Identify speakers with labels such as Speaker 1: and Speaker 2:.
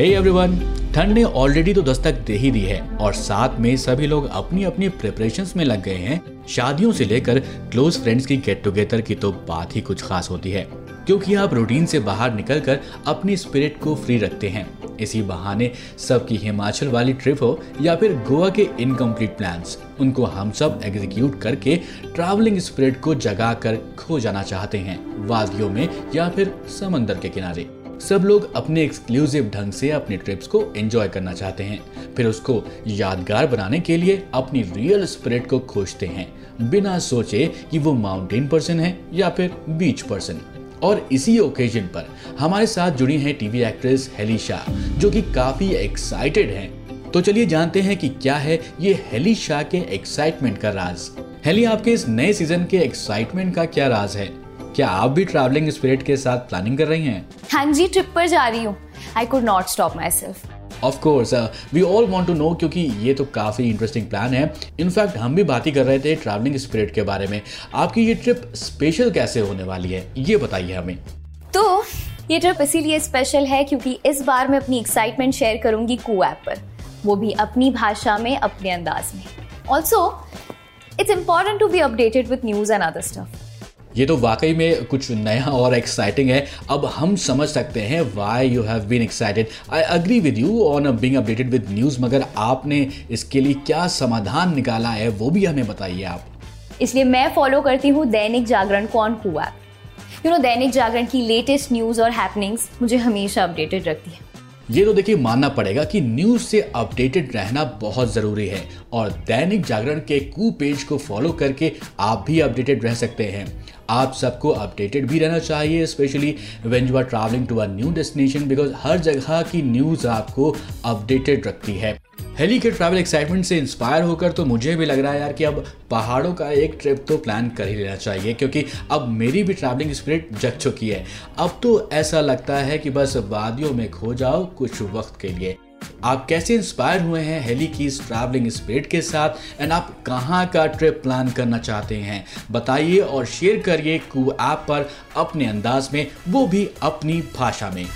Speaker 1: Hey everyone ठंड ने already तो दस्तक दे ही दी है और साथ में सभी लोग अपनी अपनी प्रिपरेशंस में लग गए हैं। शादियों से लेकर क्लोज फ्रेंड्स की गेट टुगेदर की तो बात ही कुछ खास होती है। क्योंकि आप रूटीन से बाहर निकलकर अपनी स्पिरिट को फ्री रखते हैं। इसी बहाने सबकी हिमाचल वाली ट्रिप हो या फिर गोवा के इनकम्प्लीट प्लान्स उनको हम सब एग्जीक्यूट करके ट्रैवलिंग स्पिरिट को जगा कर खो जाना चाहते हैं, वादियों में या फिर समंदर के किनारे। सब लोग अपने एक्सक्लूसिव ढंग से अपने ट्रिप्स को एंजॉय करना चाहते हैं। फिर उसको यादगार बनाने के लिए अपनी रियल स्पिरिट को खोजते हैं। बिना सोचे कि वो माउंटेन पर्सन है या फिर बीच पर्सन और इसी ओकेजन पर हमारे साथ जुड़ी हैं टीवी एक्ट्रेस हेली शाह जो कि काफ़ी एक्साइटेड हैं। तो चलिए जानते हैं कि क्या है ये हेली शाह के एक्साइटमेंट का राज। हेली आपके इस नए सीज़न के एक्साइटमेंट का क्या राज है? क्या आप भी ट्रैवलिंग स्पिरिट के साथ प्लानिंग कर रही हैं?
Speaker 2: हाँ जी ट्रिप पर जा रही हूँ। I could not stop myself
Speaker 1: of course we all want to know क्योंकि ये तो काफ़ी इंटरेस्टिंग प्लान है। इनफैक्ट हम भी बात ही कर रहे थे ट्रैवलिंग स्पिरिट के बारे में। आपकी ये ट्रिप स्पेशल कैसे होने वाली है? ये बताइए हमें।
Speaker 2: तो ये ट्रिप इसीलिए स्पेशल है क्योंकि इस बार मैं अपनी एक्साइटमेंट शेयर करूँगी कू ऐप पर। वो भी अपनी भाषा में अपने अंदाज में। Also it's important to be updated with news and other stuff
Speaker 1: ये तो वाकई में कुछ नया और एक्साइटिंग है। अब हम समझ सकते हैं why you have been excited I agree with you on being updated with news मगर आपने इसके लिए क्या समाधान निकाला है वो भी हमें बताइए आप।
Speaker 2: इसलिए मैं फॉलो करती हूँ दैनिक जागरण कौन हुआ। यू नो दैनिक जागरण की लेटेस्ट न्यूज़ और हैपनिंग्स मुझे हमेशा अपडेटेड रखती है।
Speaker 1: ये तो देखिए मानना पड़ेगा कि न्यूज़ से अपडेटेड रहना बहुत ज़रूरी है और दैनिक जागरण के कू पेज को फॉलो करके आप भी अपडेटेड रह सकते हैं। आप सबको अपडेटेड भी रहना चाहिए specially when you are travelling to a new destination because हर जगह की न्यूज़ आपको अपडेटेड रखती है। हेली के ट्रैवल एक्साइटमेंट से इंस्पायर होकर तो मुझे भी लग रहा है यार कि अब पहाड़ों का एक ट्रिप तो प्लान कर ही लेना चाहिए, क्योंकि अब मेरी भी ट्रैवलिंग स्पिरिट जग चुकी है। अब तो ऐसा लगता है कि बस वादियों में खो जाओ कुछ वक्त के लिए। आप कैसे इंस्पायर हुए हैं हेली की इस ट्रैवलिंग स्पिरिट के साथ? एंड आप कहाँ का ट्रिप प्लान करना चाहते हैं? बताइए और शेयर करिए कू ऐप पर अपने अंदाज में, वो भी अपनी भाषा में।